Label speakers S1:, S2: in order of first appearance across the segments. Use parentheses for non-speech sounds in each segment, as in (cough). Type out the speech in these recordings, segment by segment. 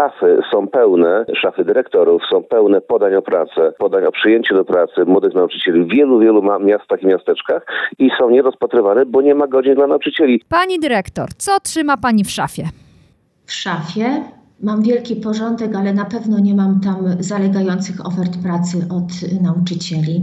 S1: szafy są pełne, szafy dyrektorów są pełne podań o pracę, podań o przyjęcie do pracy młodych nauczycieli w wielu, wielu miastach i miasteczkach i są nierozpatrywane, bo nie ma godzin dla nauczycieli.
S2: Pani dyrektor, co trzyma pani w szafie?
S3: W szafie mam wielki porządek, ale na pewno nie mam tam zalegających ofert pracy od nauczycieli.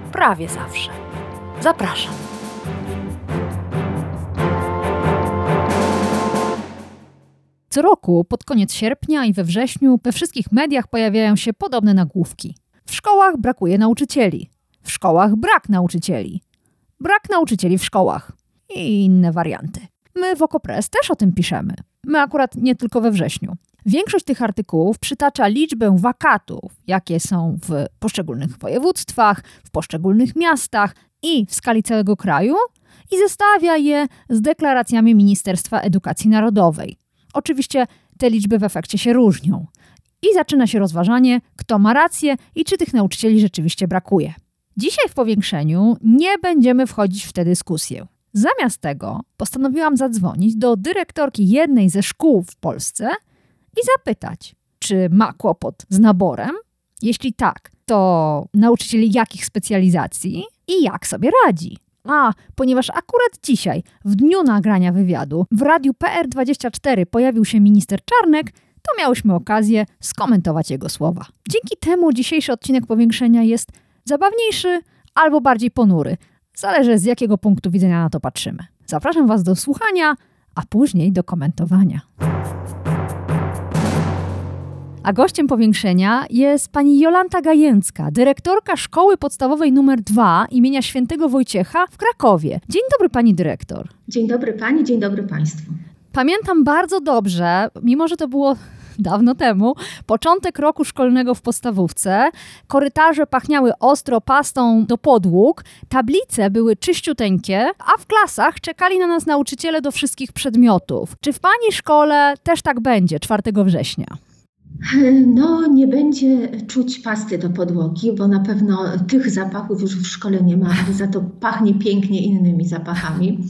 S4: prawie zawsze. Zapraszam.
S2: Co roku, pod koniec sierpnia i we wrześniu, we wszystkich mediach pojawiają się podobne nagłówki. W szkołach brakuje nauczycieli. W szkołach brak nauczycieli. Brak nauczycieli w szkołach. I inne warianty. My w Okopres też o tym piszemy. My akurat nie tylko we wrześniu. Większość tych artykułów przytacza liczbę wakatów, jakie są w poszczególnych województwach, w poszczególnych miastach i w skali całego kraju i zestawia je z deklaracjami Ministerstwa Edukacji Narodowej. Oczywiście te liczby w efekcie się różnią. I zaczyna się rozważanie, kto ma rację i czy tych nauczycieli rzeczywiście brakuje. Dzisiaj w powiększeniu nie będziemy wchodzić w tę dyskusję. Zamiast tego postanowiłam zadzwonić do dyrektorki jednej ze szkół w Polsce i zapytać, czy ma kłopot z naborem? Jeśli tak, to nauczycieli jakich specjalizacji i jak sobie radzi? A, ponieważ akurat dzisiaj, w dniu nagrania wywiadu, w radiu PR24 pojawił się minister Czarnek, to miałyśmy okazję skomentować jego słowa. Dzięki temu dzisiejszy odcinek powiększenia jest zabawniejszy albo bardziej ponury. Zależy z jakiego punktu widzenia na to patrzymy. Zapraszam Was do słuchania, a później do komentowania. A gościem powiększenia jest pani Jolanta Gajęcka, dyrektorka Szkoły Podstawowej nr 2 imienia Świętego Wojciecha w Krakowie. Dzień dobry pani dyrektor.
S3: Dzień dobry pani, dzień dobry państwu.
S2: Pamiętam bardzo dobrze, mimo że to było dawno temu, początek roku szkolnego w podstawówce. Korytarze pachniały ostro pastą do podłóg, tablice były czyściuteńkie, a w klasach czekali na nas nauczyciele do wszystkich przedmiotów. Czy w pani szkole też tak będzie 4 września? (laughs)
S3: No, nie będzie czuć pasty do podłogi, bo na pewno tych zapachów już w szkole nie ma, ale za to pachnie pięknie innymi zapachami.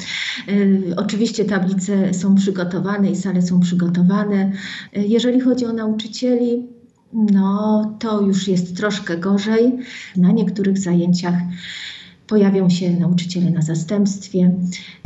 S3: E, oczywiście tablice są przygotowane i sale są przygotowane. E, jeżeli chodzi o nauczycieli, no to już jest troszkę gorzej. Na niektórych zajęciach pojawią się nauczyciele na zastępstwie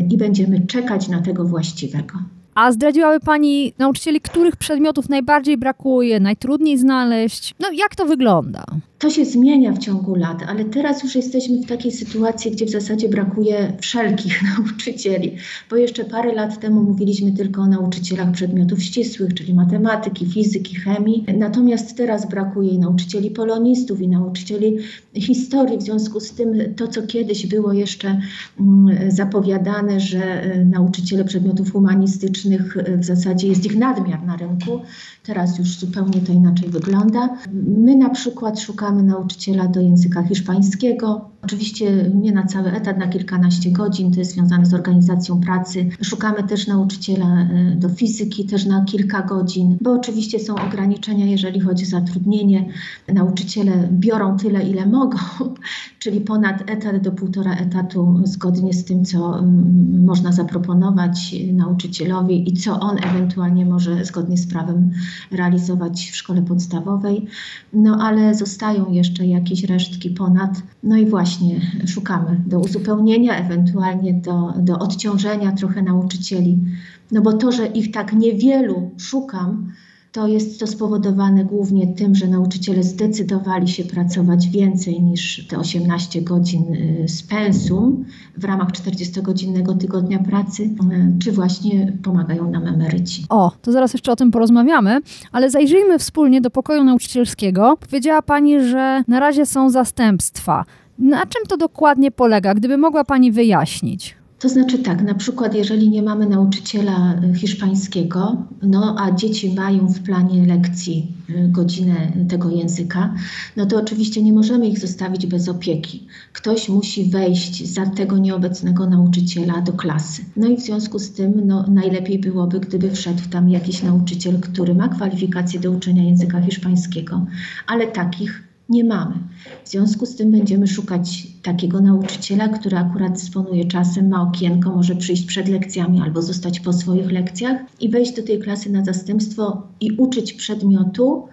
S3: i będziemy czekać na tego właściwego.
S2: A zdradziłaby Pani nauczycieli, których przedmiotów najbardziej brakuje, najtrudniej znaleźć? No jak to wygląda?
S3: To się zmienia w ciągu lat, ale teraz już jesteśmy w takiej sytuacji, gdzie w zasadzie brakuje wszelkich (laughs) nauczycieli, bo jeszcze parę lat temu mówiliśmy tylko o nauczycielach przedmiotów ścisłych, czyli matematyki, fizyki, chemii. Natomiast teraz brakuje i nauczycieli polonistów, i nauczycieli historii. W związku z tym to, co kiedyś było jeszcze mm, zapowiadane, że e, nauczyciele przedmiotów humanistycznych e, w zasadzie jest ich nadmiar na rynku, teraz już zupełnie to inaczej wygląda. My na przykład szukamy szukamy nauczyciela do języka hiszpańskiego. Oczywiście nie na cały etat, na kilkanaście godzin, to jest związane z organizacją pracy. Szukamy też nauczyciela e, do fizyki, też na kilka godzin, bo oczywiście są ograniczenia, jeżeli chodzi o zatrudnienie. Nauczyciele biorą tyle, ile mogą, (laughs) czyli ponad etat do półtora etatu, zgodnie z tym, co mm, można zaproponować nauczycielowi i co on ewentualnie może zgodnie z prawem realizować w szkole podstawowej. No ale zostają jeszcze jakieś resztki ponad. No i właśnie szukamy do uzupełnienia, ewentualnie do, do odciążenia trochę nauczycieli. No bo to, że ich tak niewielu szukam, to jest to spowodowane głównie tym, że nauczyciele zdecydowali się pracować więcej niż te 18 godzin y, z pensum w ramach 40-godzinnego tygodnia pracy, czy właśnie pomagają nam emeryci.
S2: O, to zaraz jeszcze o tym porozmawiamy, ale zajrzyjmy wspólnie do pokoju nauczycielskiego. Powiedziała Pani, że na razie są zastępstwa. Na czym to dokładnie polega, gdyby mogła Pani wyjaśnić?
S3: To znaczy tak, na przykład jeżeli nie mamy nauczyciela y, hiszpańskiego, no a dzieci mają w planie lekcji y, godzinę tego języka, no to oczywiście nie możemy ich zostawić bez opieki. Ktoś musi wejść za tego nieobecnego nauczyciela do klasy. No i w związku z tym no, najlepiej byłoby, gdyby wszedł tam jakiś nauczyciel, który ma kwalifikacje do uczenia języka hiszpańskiego, ale takich nie mamy. W związku z tym będziemy szukać takiego nauczyciela, który akurat dysponuje czasem, ma okienko, może przyjść przed lekcjami albo zostać po swoich lekcjach i wejść do tej klasy na zastępstwo i uczyć przedmiotu,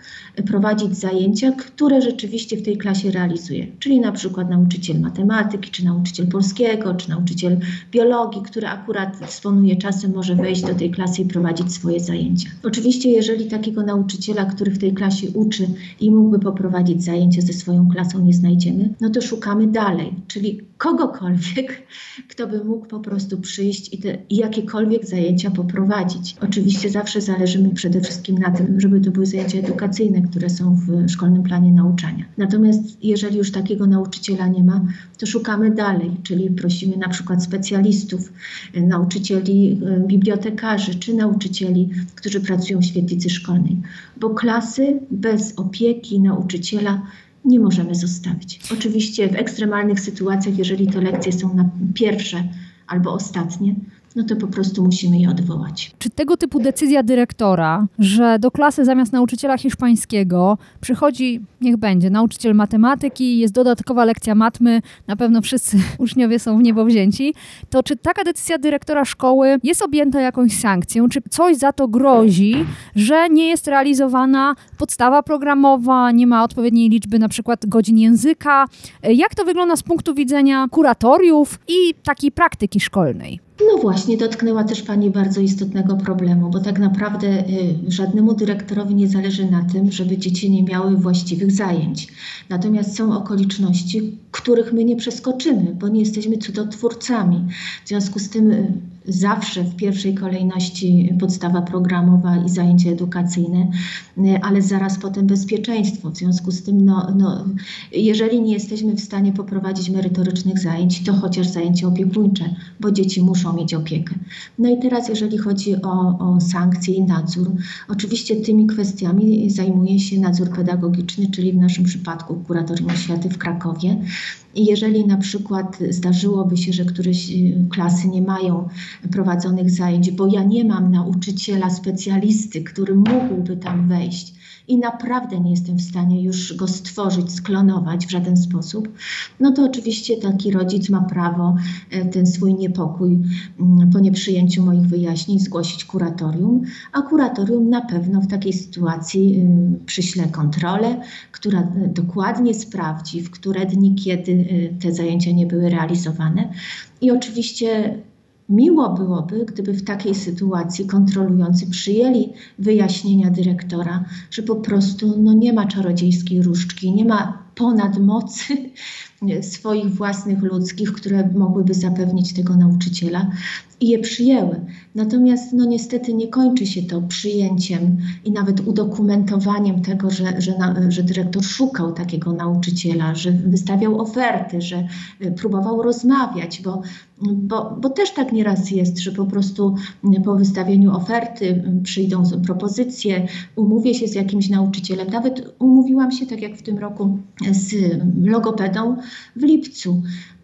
S3: prowadzić zajęcia, które rzeczywiście w tej klasie realizuje. Czyli na przykład nauczyciel matematyki, czy nauczyciel polskiego, czy nauczyciel biologii, który akurat dysponuje czasem, może wejść do tej klasy i prowadzić swoje zajęcia. Oczywiście, jeżeli takiego nauczyciela, który w tej klasie uczy i mógłby poprowadzić zajęcia ze swoją klasą, nie znajdziemy, no to szukamy dalej, czyli kogokolwiek, (laughs) kto by mógł po prostu przyjść i, te, i jakiekolwiek zajęcia poprowadzić. Oczywiście zawsze zależy mi przede wszystkim na tym, żeby to były zajęcia edukacyjne, które są w szkolnym planie nauczania. Natomiast jeżeli już takiego nauczyciela nie ma, to szukamy dalej, czyli prosimy na przykład specjalistów, nauczycieli, bibliotekarzy czy nauczycieli, którzy pracują w świetlicy szkolnej, bo klasy bez opieki nauczyciela nie możemy zostawić. Oczywiście w ekstremalnych sytuacjach, jeżeli te lekcje są na pierwsze albo ostatnie, no to po prostu musimy je odwołać.
S2: Czy tego typu decyzja dyrektora, że do klasy zamiast nauczyciela hiszpańskiego przychodzi, niech będzie, nauczyciel matematyki, jest dodatkowa lekcja matmy, na pewno wszyscy (laughs) uczniowie są w niebo wzięci, to czy taka decyzja dyrektora szkoły jest objęta jakąś sankcją? Czy coś za to grozi, że nie jest realizowana podstawa programowa, nie ma odpowiedniej liczby na przykład godzin języka? Jak to wygląda z punktu widzenia kuratoriów i takiej praktyki szkolnej?
S3: No właśnie, dotknęła też Pani bardzo istotnego problemu, bo tak naprawdę y, żadnemu dyrektorowi nie zależy na tym, żeby dzieci nie miały właściwych zajęć. Natomiast są okoliczności, których my nie przeskoczymy, bo nie jesteśmy cudotwórcami. W związku z tym y, zawsze w pierwszej kolejności podstawa programowa i zajęcia edukacyjne, ale zaraz potem bezpieczeństwo. W związku z tym, no, no, jeżeli nie jesteśmy w stanie poprowadzić merytorycznych zajęć, to chociaż zajęcia opiekuńcze, bo dzieci muszą mieć opiekę. No i teraz, jeżeli chodzi o, o sankcje i nadzór, oczywiście tymi kwestiami zajmuje się nadzór pedagogiczny, czyli w naszym przypadku Kuratorium Oświaty w Krakowie. I jeżeli na przykład zdarzyłoby się, że któreś y, klasy nie mają prowadzonych zajęć, bo ja nie mam nauczyciela specjalisty, który mógłby tam wejść, i naprawdę nie jestem w stanie już go stworzyć, sklonować w żaden sposób, no to oczywiście taki rodzic ma prawo e, ten swój niepokój mm, po nieprzyjęciu moich wyjaśnień zgłosić kuratorium, a kuratorium na pewno w takiej sytuacji y, przyśle kontrolę, która e, dokładnie sprawdzi, w które dni, kiedy y, te zajęcia nie były realizowane. I oczywiście Miło byłoby, gdyby w takiej sytuacji kontrolujący przyjęli wyjaśnienia dyrektora, że po prostu no, nie ma czarodziejskiej różdżki, nie ma ponad mocy (laughs) swoich własnych ludzkich, które mogłyby zapewnić tego nauczyciela i je przyjęły. Natomiast no niestety nie kończy się to przyjęciem i nawet udokumentowaniem tego, że, że, na, że dyrektor szukał takiego nauczyciela, że wystawiał oferty, że y, próbował rozmawiać, bo, bo, bo też tak nieraz jest, że po prostu po wystawieniu oferty y, przyjdą propozycje, umówię się z jakimś nauczycielem. Nawet umówiłam się, tak jak w tym roku, z logopedą w lipcu.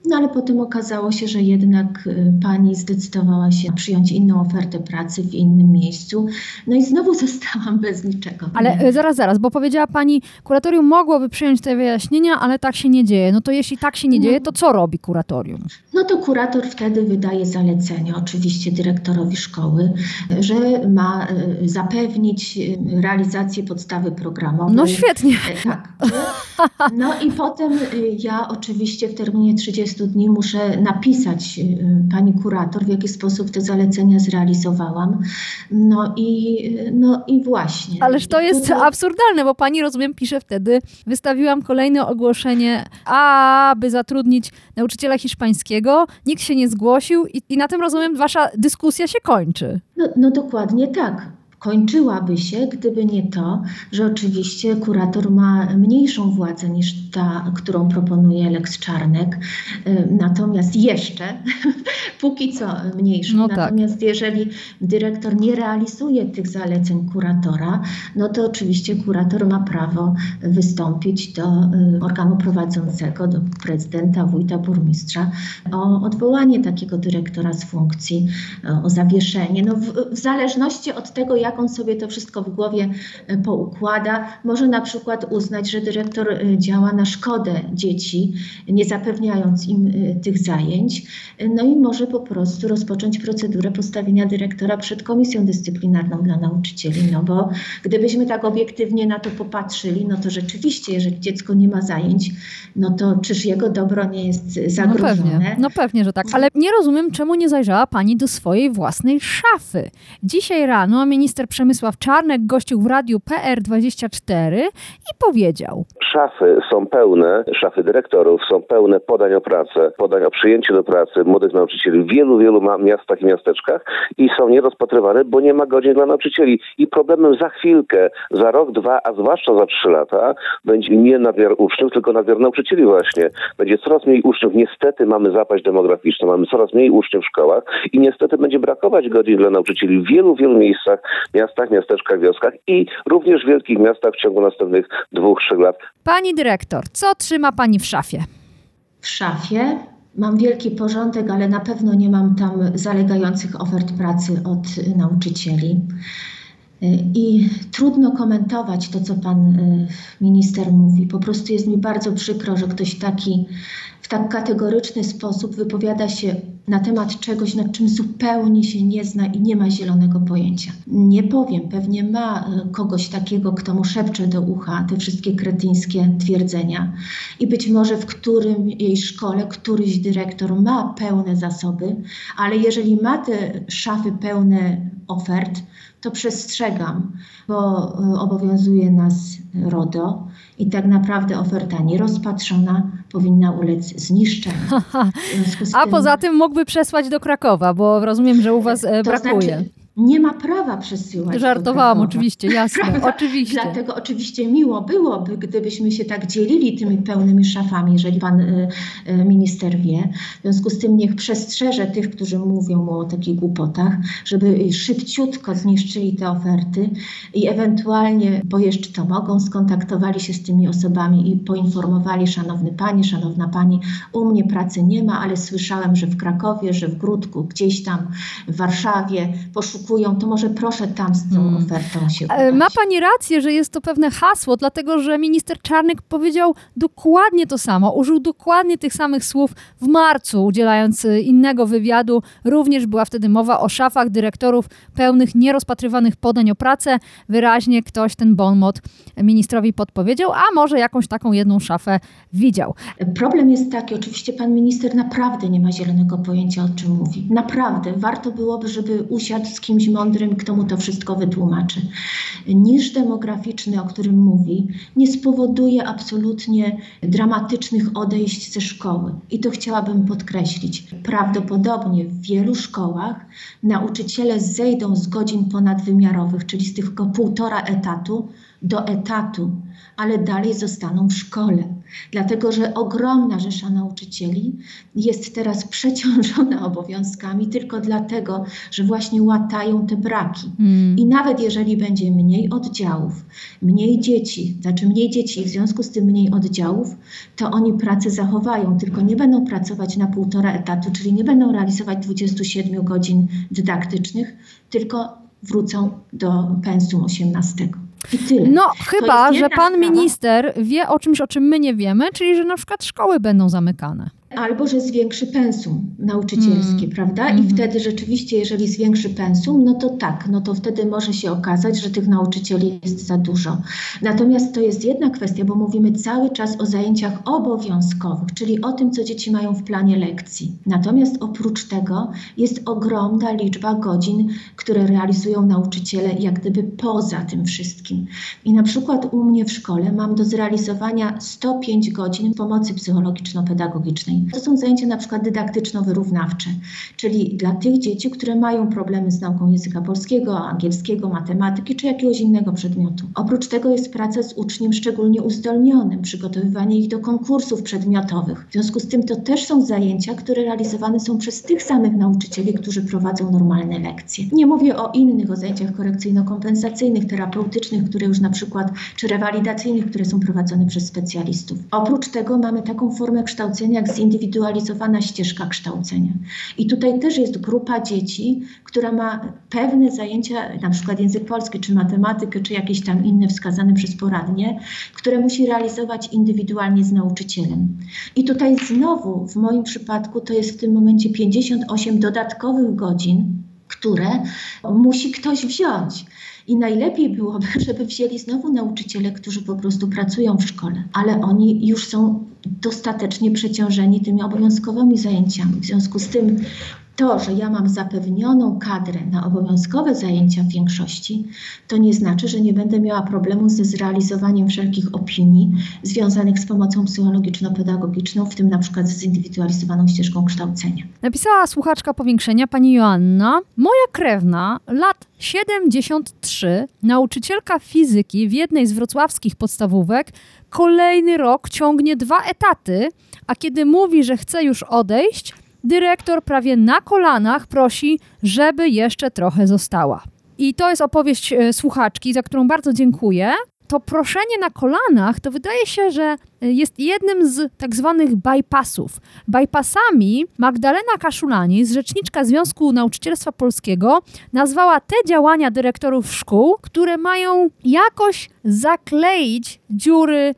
S3: No ale potem okazało się, że jednak y, pani zdecydowała się przyjąć inną ofertę pracy w innym miejscu. No i znowu (laughs) zostałam bez niczego.
S2: Ale y, zaraz, zaraz, bo powiedziała pani, kuratorium mogłoby przyjąć te wyjaśnienia, ale tak się nie dzieje. No to jeśli tak się nie dzieje, to co robi kuratorium?
S3: No to kurator wtedy wydaje zalecenie, oczywiście dyrektorowi szkoły, że ma y, zapewnić realizację podstawy programowej.
S2: No świetnie.
S3: Tak. (laughs) No i potem ja oczywiście w terminie 30 30 dni muszę napisać y, pani kurator, w jaki sposób te zalecenia zrealizowałam. No i, no i właśnie.
S2: Ależ to jest Tutaj... absurdalne, bo pani, rozumiem, pisze wtedy, wystawiłam kolejne ogłoszenie, aby zatrudnić nauczyciela hiszpańskiego, nikt się nie zgłosił i, i na tym, rozumiem, wasza dyskusja się kończy.
S3: No, no dokładnie tak kończyłaby się, gdyby nie to, że oczywiście kurator ma mniejszą władzę niż ta, którą proponuje Lex Czarnek. Natomiast jeszcze, (laughs) póki co mniejszą.
S2: No tak.
S3: Natomiast jeżeli dyrektor nie realizuje tych zaleceń kuratora, no to oczywiście kurator ma prawo wystąpić do y, organu prowadzącego, do prezydenta, wójta, burmistrza o odwołanie takiego dyrektora z funkcji, y, o zawieszenie. No w, w zależności od tego, jak on sobie to wszystko w głowie y, poukłada, może na przykład uznać, że dyrektor y, działa na szkodę dzieci, nie zapewniając im y, tych zajęć, no i może po prostu rozpocząć procedurę postawienia dyrektora przed komisją dyscyplinarną dla nauczycieli, no bo gdybyśmy tak obiektywnie na to popatrzyli, no to rzeczywiście, jeżeli dziecko nie ma zajęć, no to czyż jego dobro nie jest
S2: No
S3: zagrożone?
S2: pewnie, no pewnie, że tak. Ale nie rozumiem, czemu nie zajrzała pani do swojej własnej szafy. Dzisiaj rano minister Przemysław Czarnek gościł w radiu PR24 i powiedział:
S1: Szafy są pełne, szafy dyrektorów są pełne podań o pracę, podań o przyjęcie do pracy młodych nauczycieli w wielu, wielu miastach i miasteczkach i są nierozpatrywane, bo nie ma godzin dla nauczycieli. I problemem za chwilkę, za rok, dwa, a zwłaszcza za trzy lata, będzie nie nadmiar uczniów, tylko nadmiar nauczycieli właśnie. Będzie coraz mniej uczniów. Niestety mamy zapaść demograficzną, mamy coraz mniej uczniów w szkołach i niestety będzie brakować godzin dla nauczycieli w wielu, wielu miejscach, miastach, miasteczkach, wioskach i również w wielkich miastach w ciągu następnych dwóch, trzech lat.
S2: Pani dyrektor, co trzyma pani w szafie?
S3: w szafie. Mam wielki porządek, ale na pewno nie mam tam zalegających ofert pracy od nauczycieli. I trudno komentować to, co pan y, minister mówi. Po prostu jest mi bardzo przykro, że ktoś taki w tak kategoryczny sposób wypowiada się na temat czegoś, nad czym zupełnie się nie zna i nie ma zielonego pojęcia. Nie powiem, pewnie ma y, kogoś takiego, kto mu szepcze do ucha te wszystkie kretyńskie twierdzenia. I być może w którym jej szkole któryś dyrektor ma pełne zasoby, ale jeżeli ma te szafy pełne ofert, to przestrzegam, bo y, obowiązuje nas RODO i tak naprawdę oferta nierozpatrzona powinna ulec zniszczeniu. (laughs) Z
S2: A
S3: tym-
S2: poza tym mógłby przesłać do Krakowa, bo rozumiem, że u was e,
S3: to
S2: brakuje.
S3: Znaczy, nie ma prawa przesyłać.
S2: Żartowałam, oczywiście, jasne, (laughs)
S3: Prawda?
S2: oczywiście.
S3: Dlatego oczywiście miło byłoby, gdybyśmy się tak dzielili tymi pełnymi szafami, jeżeli pan y, y, minister wie. W związku z tym niech przestrzeże tych, którzy mówią mu o takich głupotach, żeby szybciutko zniszczyli te oferty i ewentualnie, bo jeszcze to mogą, skontaktowali się z tymi osobami i poinformowali, szanowny panie, szanowna pani, u mnie pracy nie ma, ale słyszałem, że w Krakowie, że w Grudku, gdzieś tam w Warszawie poszukują, to może proszę tam z tą
S2: Hmm.
S3: ofertą się
S2: E,
S3: udać.
S2: Ma pani rację, że jest to pewne hasło, dlatego że minister Czarnek powiedział dokładnie to samo, użył dokładnie tych samych słów w marcu, udzielając e, innego wywiadu. Również była wtedy mowa o szafach dyrektorów pełnych nierozpatrywanych podań o pracę. Wyraźnie ktoś ten bon mot ministrowi podpowiedział, a może jakąś taką jedną szafę widział.
S3: Problem jest taki, oczywiście pan minister naprawdę nie ma zielonego pojęcia, o czym mówi. Naprawdę. Warto byłoby, żeby usiadł z kimś mądrym, kto mu to wszystko wytłumaczy. Niż demograficzny, o którym mówi, nie spowoduje absolutnie dramatycznych odejść ze szkoły. I to chciałabym podkreślić. Prawdopodobnie w wielu szkołach nauczyciele zejdą z godzin ponadwymiarowych, czyli z tych półtora etatu, do etatu, ale dalej zostaną w szkole. Dlatego, że ogromna rzesza nauczycieli jest teraz przeciążona (laughs) obowiązkami tylko dlatego, że właśnie łatają te braki.
S2: Hmm.
S3: I nawet jeżeli będzie mniej oddziałów, mniej dzieci, znaczy mniej dzieci i w związku z tym mniej oddziałów, to oni pracę zachowają, tylko nie będą pracować na półtora etatu, czyli nie będą realizować 27 godzin dydaktycznych, tylko wrócą do pensum 18.
S2: No, chyba, że pan minister wie o czymś, o czym my nie wiemy, czyli że na przykład szkoły będą zamykane.
S3: Albo że zwiększy pensum nauczycielskie,
S2: Mm.
S3: prawda? I
S2: Mhm.
S3: wtedy rzeczywiście, jeżeli zwiększy pensum, no to tak, no to wtedy może się okazać, że tych nauczycieli jest za dużo. Natomiast to jest jedna kwestia, bo mówimy cały czas o zajęciach obowiązkowych, czyli o tym, co dzieci mają w planie lekcji. Natomiast oprócz tego jest ogromna liczba godzin, które realizują nauczyciele jak gdyby poza tym wszystkim. I na przykład u mnie w szkole mam do zrealizowania 105 godzin pomocy psychologiczno-pedagogicznej To są zajęcia na przykład dydaktyczno-wyrównawcze, czyli dla tych dzieci, które mają problemy z nauką języka polskiego, angielskiego, matematyki czy jakiegoś innego przedmiotu. Oprócz tego jest praca z uczniem szczególnie uzdolnionym, przygotowywanie ich do konkursów przedmiotowych. W związku z tym to też są zajęcia, które realizowane są przez tych samych nauczycieli, którzy prowadzą normalne lekcje. Nie mówię o innych, o zajęciach korekcyjno-kompensacyjnych, terapeutycznych, które już na przykład, czy rewalidacyjnych, które są prowadzone przez specjalistów. Oprócz tego mamy taką formę kształcenia jak zindywidualizowana ścieżka kształcenia. I tutaj też jest grupa dzieci, która ma pewne zajęcia, na przykład język polski, czy matematykę, czy jakieś tam inne wskazane przez poradnie, które musi realizować indywidualnie z nauczycielem. I tutaj znowu w moim przypadku to jest w tym momencie 58 dodatkowych godzin, które musi ktoś wziąć. I najlepiej byłoby, (laughs) żeby wzięli znowu nauczyciele, którzy po prostu pracują w szkole, ale oni już są dostatecznie przeciążeni tymi obowiązkowymi zajęciami. W związku z tym to, że ja mam zapewnioną kadrę na obowiązkowe zajęcia w większości, to nie znaczy, że nie będę miała problemu ze zrealizowaniem wszelkich opinii związanych z pomocą psychologiczno-pedagogiczną, w tym na przykład z zindywidualizowaną ścieżką kształcenia.
S2: Napisała słuchaczka powiększenia pani Joanna. Moja krewna, lat 73, nauczycielka fizyki w jednej z wrocławskich podstawówek, kolejny rok ciągnie dwa etaty, a kiedy mówi, że chce już odejść, dyrektor prawie na kolanach prosi, żeby jeszcze trochę została. I to jest opowieść e, słuchaczki, za którą bardzo dziękuję. To proszenie na kolanach to wydaje się, że e, jest jednym z tak zwanych bypassów. Bypassami Magdalena Kaszulani, z rzeczniczka Związku Nauczycielstwa Polskiego, nazwała te działania dyrektorów szkół, które mają jakoś zakleić dziury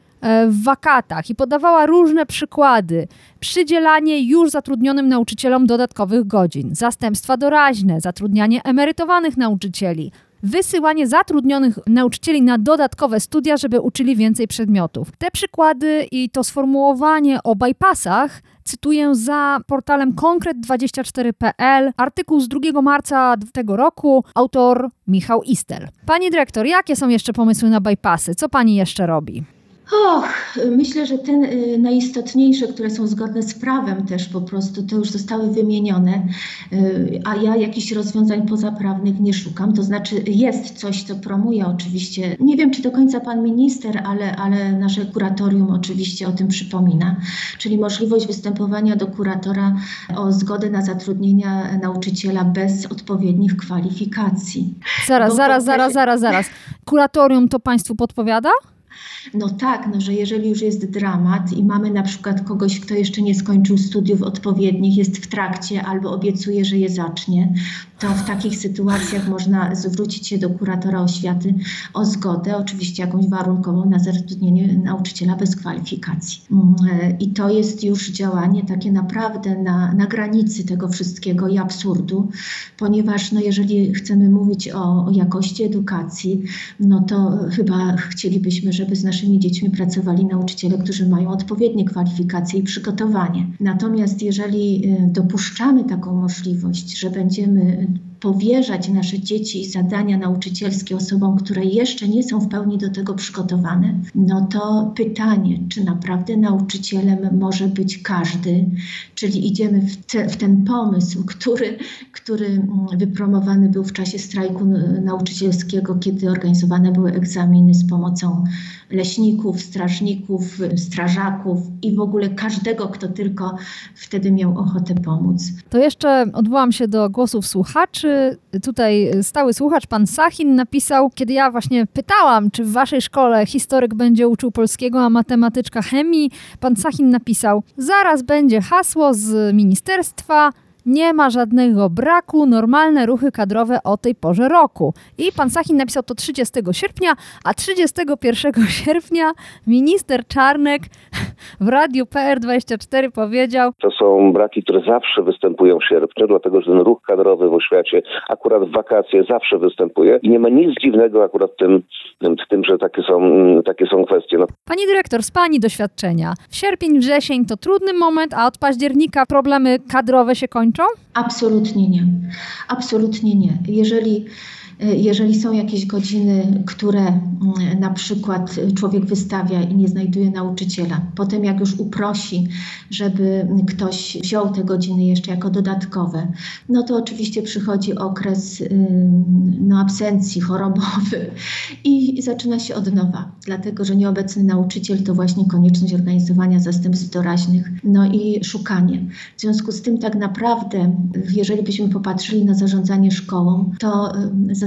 S2: w wakatach i podawała różne przykłady. Przydzielanie już zatrudnionym nauczycielom dodatkowych godzin, zastępstwa doraźne, zatrudnianie emerytowanych nauczycieli, wysyłanie zatrudnionych nauczycieli na dodatkowe studia, żeby uczyli więcej przedmiotów. Te przykłady i to sformułowanie o bypassach cytuję za portalem konkret24.pl, artykuł z 2 marca tego roku, autor Michał Istel. Pani dyrektor, jakie są jeszcze pomysły na bypassy? Co pani jeszcze robi?
S3: Och, myślę, że te y, najistotniejsze, które są zgodne z prawem też po prostu, to już zostały wymienione, y, a ja jakichś rozwiązań pozaprawnych nie szukam. To znaczy jest coś, co promuje oczywiście, nie wiem czy do końca pan minister, ale, ale nasze kuratorium oczywiście o tym przypomina, czyli możliwość występowania do kuratora o zgodę na zatrudnienie nauczyciela bez odpowiednich kwalifikacji.
S2: Zaraz,
S3: Bo
S2: zaraz,
S3: to
S2: zaraz, zaraz, zaraz. Kuratorium to państwu podpowiada?
S3: No tak, no że jeżeli już jest dramat i mamy na przykład kogoś, kto jeszcze nie skończył studiów odpowiednich, jest w trakcie albo obiecuje, że je zacznie, to w takich sytuacjach można zwrócić się do kuratora oświaty o zgodę, oczywiście jakąś warunkową na zatrudnienie nauczyciela bez kwalifikacji. Mm, e, I to jest już działanie takie naprawdę na, na granicy tego wszystkiego i absurdu, ponieważ no, jeżeli chcemy mówić o, o jakości edukacji, no to chyba chcielibyśmy, żeby z naszymi dziećmi pracowali nauczyciele, którzy mają odpowiednie kwalifikacje i przygotowanie. Natomiast jeżeli y, dopuszczamy taką możliwość, że będziemy powierzać nasze dzieci i zadania nauczycielskie osobom, które jeszcze nie są w pełni do tego przygotowane, no to pytanie, czy naprawdę nauczycielem może być każdy, czyli idziemy w, te, w ten pomysł, który, który mm, wypromowany był w czasie strajku nauczycielskiego, kiedy organizowane były egzaminy z pomocą leśników, strażników, strażaków i w ogóle każdego, kto tylko wtedy miał ochotę pomóc.
S2: To jeszcze odwołam się do głosów słuchaczy. Tutaj stały słuchacz, pan Sachin, napisał, kiedy ja właśnie pytałam, czy w waszej szkole historyk będzie uczył polskiego, a matematyczka chemii, pan Sachin napisał, zaraz będzie hasło z ministerstwa, nie ma żadnego braku, normalne ruchy kadrowe o tej porze roku. I pan Sachin napisał to 30 sierpnia, a 31 (laughs) sierpnia minister Czarnek w radiu PR24 powiedział,
S1: To są braki, które zawsze występują w sierpniu, dlatego że ten ruch kadrowy w oświacie akurat w wakacje zawsze występuje i nie ma nic dziwnego akurat w tym, w tym że takie są, takie są kwestie. No,
S2: Pani dyrektor, z Pani doświadczenia, sierpień, wrzesień to trudny moment, a od października problemy kadrowe się kończą?
S3: Absolutnie nie. Absolutnie nie. Jeżeli jeżeli są jakieś godziny, które mm, na przykład człowiek wystawia i nie znajduje nauczyciela, potem jak już uprosi, żeby ktoś wziął te godziny jeszcze jako dodatkowe, no to oczywiście przychodzi okres no, absencji chorobowy (laughs) i zaczyna się od nowa, dlatego że nieobecny nauczyciel to właśnie konieczność organizowania zastępstw doraźnych, no i szukanie. W związku z tym tak naprawdę, jeżeli byśmy popatrzyli na zarządzanie szkołą, to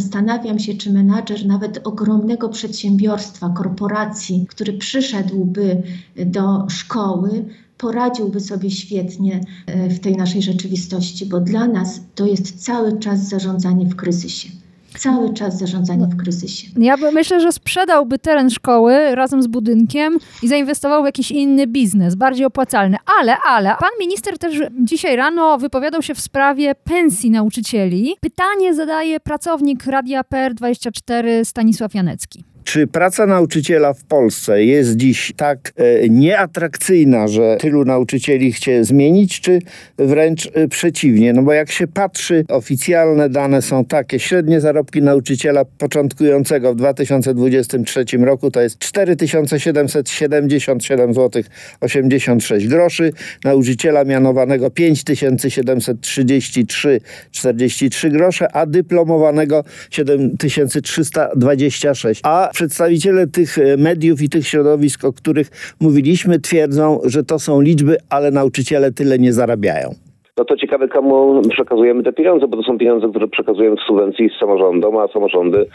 S3: zastanawiam się, czy menadżer nawet ogromnego przedsiębiorstwa, korporacji, który przyszedłby do szkoły, poradziłby sobie świetnie e, w tej naszej rzeczywistości, bo dla nas to jest cały czas zarządzanie w kryzysie cały czas zarządzanie w kryzysie.
S2: Ja myślę, że sprzedałby teren szkoły razem z budynkiem i zainwestował w jakiś inny biznes, bardziej opłacalny. Ale, ale, pan minister też dzisiaj rano wypowiadał się w sprawie pensji nauczycieli. Pytanie zadaje pracownik Radia PR24 Stanisław Janecki.
S5: Czy praca nauczyciela w Polsce jest dziś tak e, nieatrakcyjna, że tylu nauczycieli chce zmienić, czy wręcz e, przeciwnie? No bo jak się patrzy, oficjalne dane są takie. Średnie zarobki nauczyciela początkującego w 2023 roku to jest 4777 zł 86 groszy. Nauczyciela mianowanego 5733 43 grosze, a dyplomowanego 7326. A przedstawiciele tych e, mediów i tych środowisk, o których mówiliśmy, twierdzą, że to są liczby, ale nauczyciele tyle nie zarabiają
S1: no to ciekawe, komu przekazujemy te pieniądze, bo to są pieniądze, które przekazujemy w subwencji z samorządom, a samorządy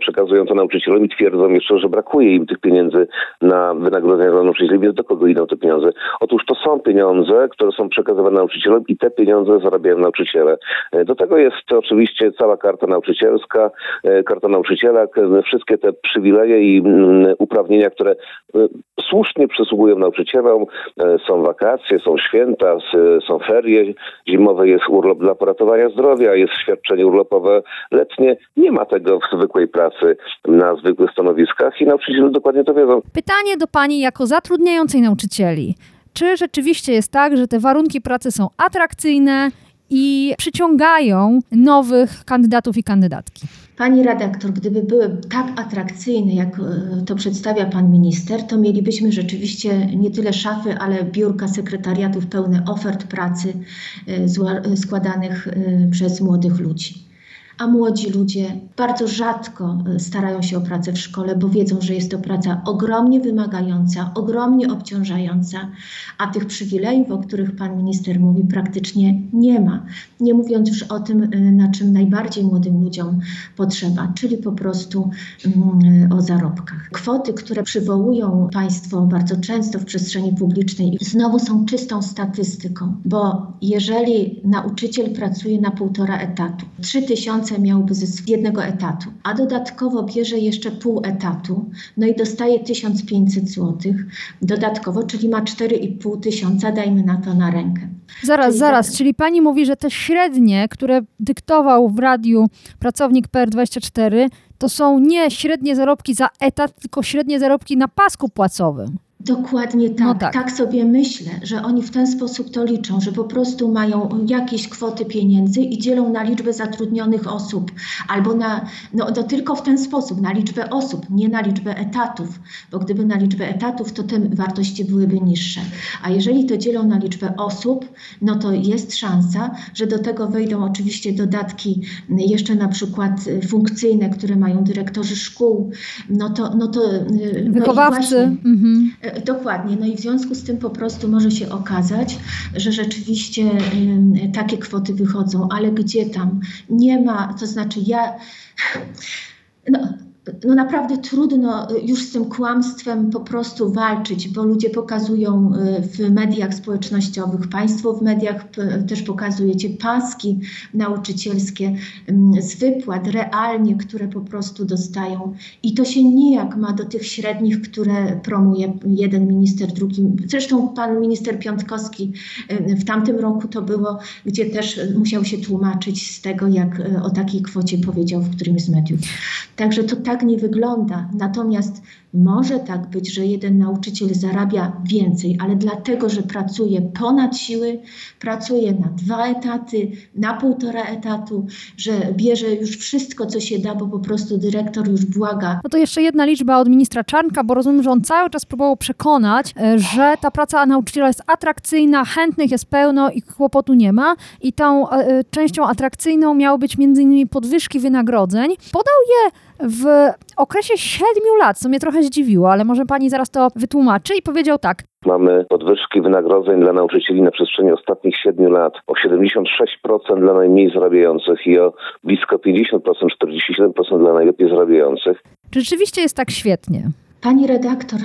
S1: przekazują to nauczycielom i twierdzą jeszcze, że brakuje im tych pieniędzy na wynagrodzenia dla nauczycieli, więc do kogo idą te pieniądze? Otóż to są pieniądze, które są przekazywane nauczycielom i te pieniądze zarabiają nauczyciele. E, do tego jest oczywiście cała karta nauczycielska, e, karta nauczyciela, wszystkie te przywileje i uprawnienia, które e, słusznie przysługują nauczycielom. Są wakacje, są święta, są ferie, zimowe jest urlop dla poratowania zdrowia, jest świadczenie urlopowe letnie. Nie ma tego w zwykłej pracy na zwykłych stanowiskach i nauczyciele dokładnie to wiedzą.
S2: Pytanie do pani jako zatrudniającej nauczycieli. Czy rzeczywiście jest tak, że te warunki pracy są atrakcyjne i przyciągają nowych kandydatów i kandydatki?
S3: Pani redaktor, gdyby były tak atrakcyjne, jak e, to przedstawia pan minister, to mielibyśmy rzeczywiście nie tyle szafy, ale biurka sekretariatów pełne ofert pracy e, e, składanych przez młodych ludzi a młodzi ludzie bardzo rzadko e, starają się o pracę w szkole, bo wiedzą, że jest to praca ogromnie wymagająca, ogromnie obciążająca, a tych przywilejów, o których pan minister mówi, praktycznie nie ma. Nie mówiąc już o tym, e, na czym najbardziej młodym ludziom potrzeba, czyli po prostu mm, o zarobkach. Kwoty, które przywołują państwo bardzo często w przestrzeni publicznej, znowu są czystą statystyką, bo jeżeli nauczyciel pracuje na półtora etatu, 3000 miałby zysk jednego etatu, a dodatkowo bierze jeszcze pół etatu, no i dostaje 1500 zł dodatkowo, czyli ma 4,5 tysiąca, dajmy na to na rękę.
S2: Zaraz, czyli zaraz, za... czyli pani mówi, że te średnie, które dyktował w radiu pracownik PR24, to są nie średnie zarobki za etat, tylko średnie zarobki na pasku płacowym.
S3: Dokładnie tak. No tak. Tak sobie myślę, że oni w ten sposób to liczą, że po prostu mają jakieś kwoty pieniędzy i dzielą na liczbę zatrudnionych osób, albo na, no to tylko w ten sposób, na liczbę osób, nie na liczbę etatów, bo gdyby na liczbę etatów, to te wartości byłyby niższe. A jeżeli to dzielą na liczbę osób, no to jest szansa, że do tego wejdą oczywiście dodatki jeszcze na przykład funkcyjne, które mają dyrektorzy szkół, no to... No to
S2: Wychowawcy. No właśnie, mhm
S3: Dokładnie. No i w związku z tym po prostu może się okazać, że rzeczywiście takie kwoty wychodzą, ale gdzie tam nie ma, to znaczy ja. No, no naprawdę trudno już z tym kłamstwem po prostu walczyć, bo ludzie pokazują y, w mediach społecznościowych, państwo w mediach też pokazujecie paski nauczycielskie z wypłat realnie, które po prostu dostają. I to się nijak ma do tych średnich, które promuje jeden minister, drugi. Zresztą pan minister Piątkowski y, w tamtym roku to było, gdzie też musiał się tłumaczyć z tego, jak y, o takiej kwocie powiedział w którymś z mediów. Także to tak tak nie wygląda. Natomiast może tak być, że jeden nauczyciel zarabia więcej, ale dlatego, że pracuje ponad siły, pracuje na dwa etaty, na półtora etatu, że bierze już wszystko, co się da, bo po prostu dyrektor już błaga.
S2: No to jeszcze jedna liczba od ministra Czarnka, bo rozumiem, że on cały czas próbował przekonać, e, że ta praca nauczyciela jest atrakcyjna, chętnych jest pełno i kłopotu nie ma. I tą e, częścią atrakcyjną miały być innymi podwyżki wynagrodzeń. Podał je w okresie siedmiu lat, co mnie trochę zdziwiło, ale może pani zaraz to wytłumaczy i powiedział tak.
S1: Mamy podwyżki wynagrodzeń dla nauczycieli na przestrzeni ostatnich siedmiu lat o 76% dla najmniej zarabiających i o blisko 50%, 47% dla najlepiej zarabiających.
S2: Czy rzeczywiście jest tak świetnie?
S3: Pani redaktor,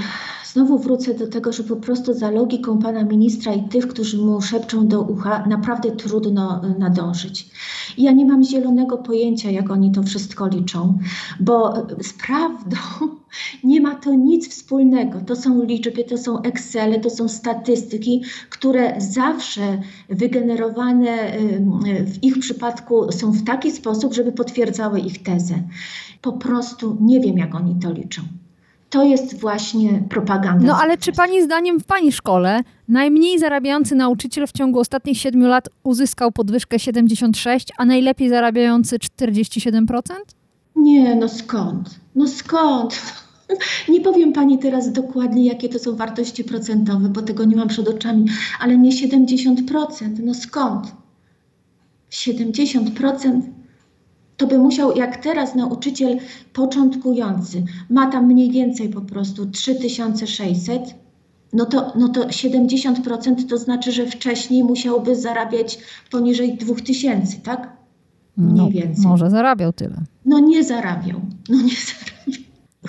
S3: znowu wrócę do tego, że po prostu za logiką pana ministra i tych, którzy mu szepczą do ucha, naprawdę trudno y, nadążyć. Ja nie mam zielonego pojęcia, jak oni to wszystko liczą, bo y, z prawdą (laughs) nie ma to nic wspólnego. To są liczby, to są Excele, to są statystyki, które zawsze wygenerowane y, w ich przypadku są w taki sposób, żeby potwierdzały ich tezę. Po prostu nie wiem, jak oni to liczą. To jest właśnie propaganda.
S2: No ale czy pani zdaniem w pani szkole najmniej zarabiający nauczyciel w ciągu ostatnich siedmiu lat uzyskał podwyżkę 76, a najlepiej zarabiający 47%?
S3: Nie, no skąd? No skąd? (laughs) Nie powiem pani teraz dokładnie, jakie to są wartości procentowe, bo tego nie mam przed oczami, ale nie 70%. No skąd? 70%? To by musiał, jak teraz nauczyciel początkujący, ma tam mniej więcej po prostu 3600, no to, no to 70% to znaczy, że wcześniej musiałby zarabiać poniżej 2000, tak? Mniej
S2: no,
S3: więcej.
S2: Może zarabiał tyle.
S3: No nie zarabiał. No nie (laughs) zarabiał.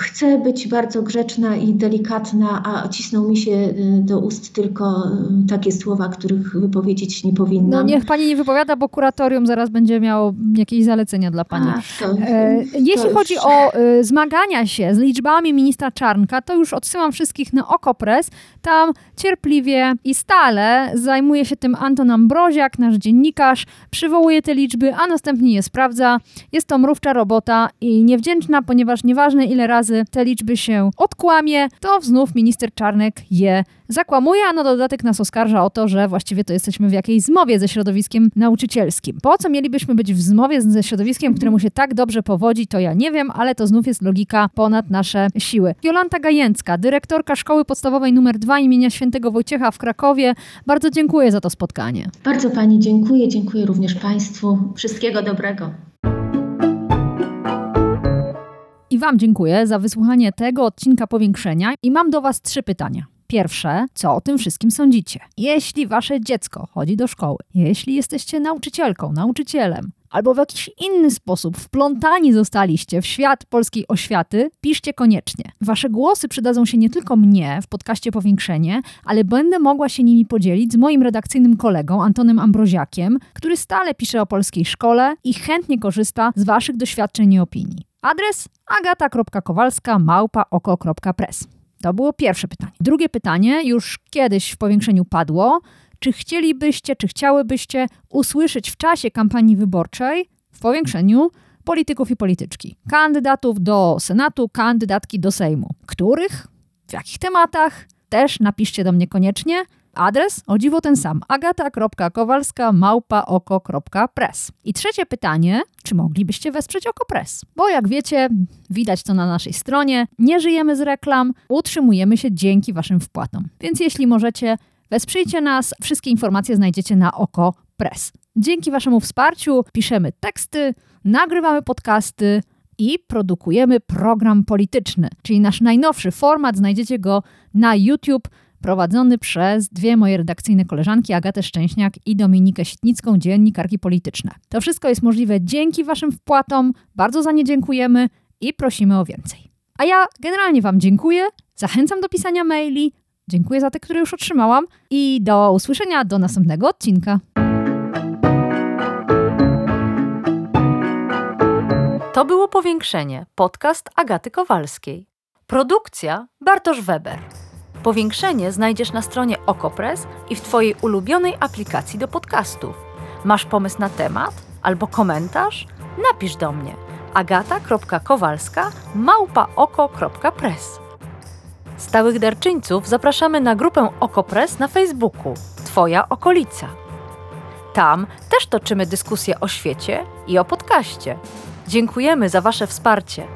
S3: Chcę być bardzo grzeczna i delikatna, a cisną mi się y, do ust tylko y, takie słowa, których wypowiedzieć nie powinnam.
S2: No niech pani nie wypowiada, bo kuratorium zaraz będzie miało jakieś zalecenia dla pani.
S3: A, to,
S2: E,
S3: to
S2: jeśli
S3: już-
S2: chodzi o e, zmagania się z liczbami ministra Czarnka, to już odsyłam wszystkich na Okopres. Tam cierpliwie i stale zajmuje się tym Anton Ambroziak, nasz dziennikarz, przywołuje te liczby, a następnie je sprawdza. Jest to mrówcza robota i niewdzięczna, ponieważ nieważne ile razy te liczby się odkłamie, to znów minister Czarnek je zakłamuje, a na dodatek nas oskarża o to, że właściwie to jesteśmy w jakiejś zmowie ze środowiskiem nauczycielskim. Po co mielibyśmy być w zmowie ze środowiskiem, któremu się tak dobrze powodzi, to ja nie wiem, ale to znów jest logika ponad nasze siły. Jolanta Gajęcka, dyrektorka Szkoły Podstawowej nr 2 imienia Świętego Wojciecha w Krakowie. Bardzo dziękuję za to spotkanie.
S3: Bardzo Pani dziękuję, dziękuję również Państwu. Wszystkiego dobrego.
S2: I Wam dziękuję za wysłuchanie tego odcinka powiększenia i mam do Was trzy pytania. Pierwsze, co o tym wszystkim sądzicie? Jeśli Wasze dziecko chodzi do szkoły, jeśli jesteście nauczycielką, nauczycielem, albo w jakiś inny sposób wplątani zostaliście w świat polskiej oświaty, piszcie koniecznie. Wasze głosy przydadzą się nie tylko mnie w podcaście Powiększenie, ale będę mogła się nimi podzielić z moim redakcyjnym kolegą Antonem Ambroziakiem, który stale pisze o polskiej szkole i chętnie korzysta z Waszych doświadczeń i opinii. Adres agata.kowalska małpa oko.press. To było pierwsze pytanie. Drugie pytanie już kiedyś w powiększeniu padło. Czy chcielibyście, czy chciałybyście usłyszeć w czasie kampanii wyborczej w powiększeniu polityków i polityczki? Kandydatów do Senatu, kandydatki do Sejmu. Których? W jakich tematach? Też napiszcie do mnie koniecznie. Adres o dziwo ten sam agata.kowalska małpa oko.press. I trzecie pytanie, czy moglibyście wesprzeć OkoPress? Bo jak wiecie, widać to na naszej stronie, nie żyjemy z reklam, utrzymujemy się dzięki waszym wpłatom. Więc jeśli możecie, wesprzyjcie nas. Wszystkie informacje znajdziecie na OkoPress. Dzięki waszemu wsparciu piszemy teksty, nagrywamy podcasty, i produkujemy program polityczny, czyli nasz najnowszy format. Znajdziecie go na YouTube, prowadzony przez dwie moje redakcyjne koleżanki, Agatę Szczęśniak i Dominikę Sitnicką, dziennikarki polityczne. To wszystko jest możliwe dzięki Waszym wpłatom. Bardzo za nie dziękujemy i prosimy o więcej. A ja generalnie Wam dziękuję, zachęcam do pisania maili, dziękuję za te, które już otrzymałam i do usłyszenia do następnego odcinka.
S4: To było Powiększenie, podcast Agaty Kowalskiej. Produkcja Bartosz Weber. Powiększenie znajdziesz na stronie Okopres i w Twojej ulubionej aplikacji do podcastów. Masz pomysł na temat albo komentarz? Napisz do mnie. agata.kowalska małpaoko.press. Stałych darczyńców zapraszamy na grupę OkoPress na Facebooku Twoja okolica. Tam też toczymy dyskusje o świecie i o podcaście. Dziękujemy za Wasze wsparcie.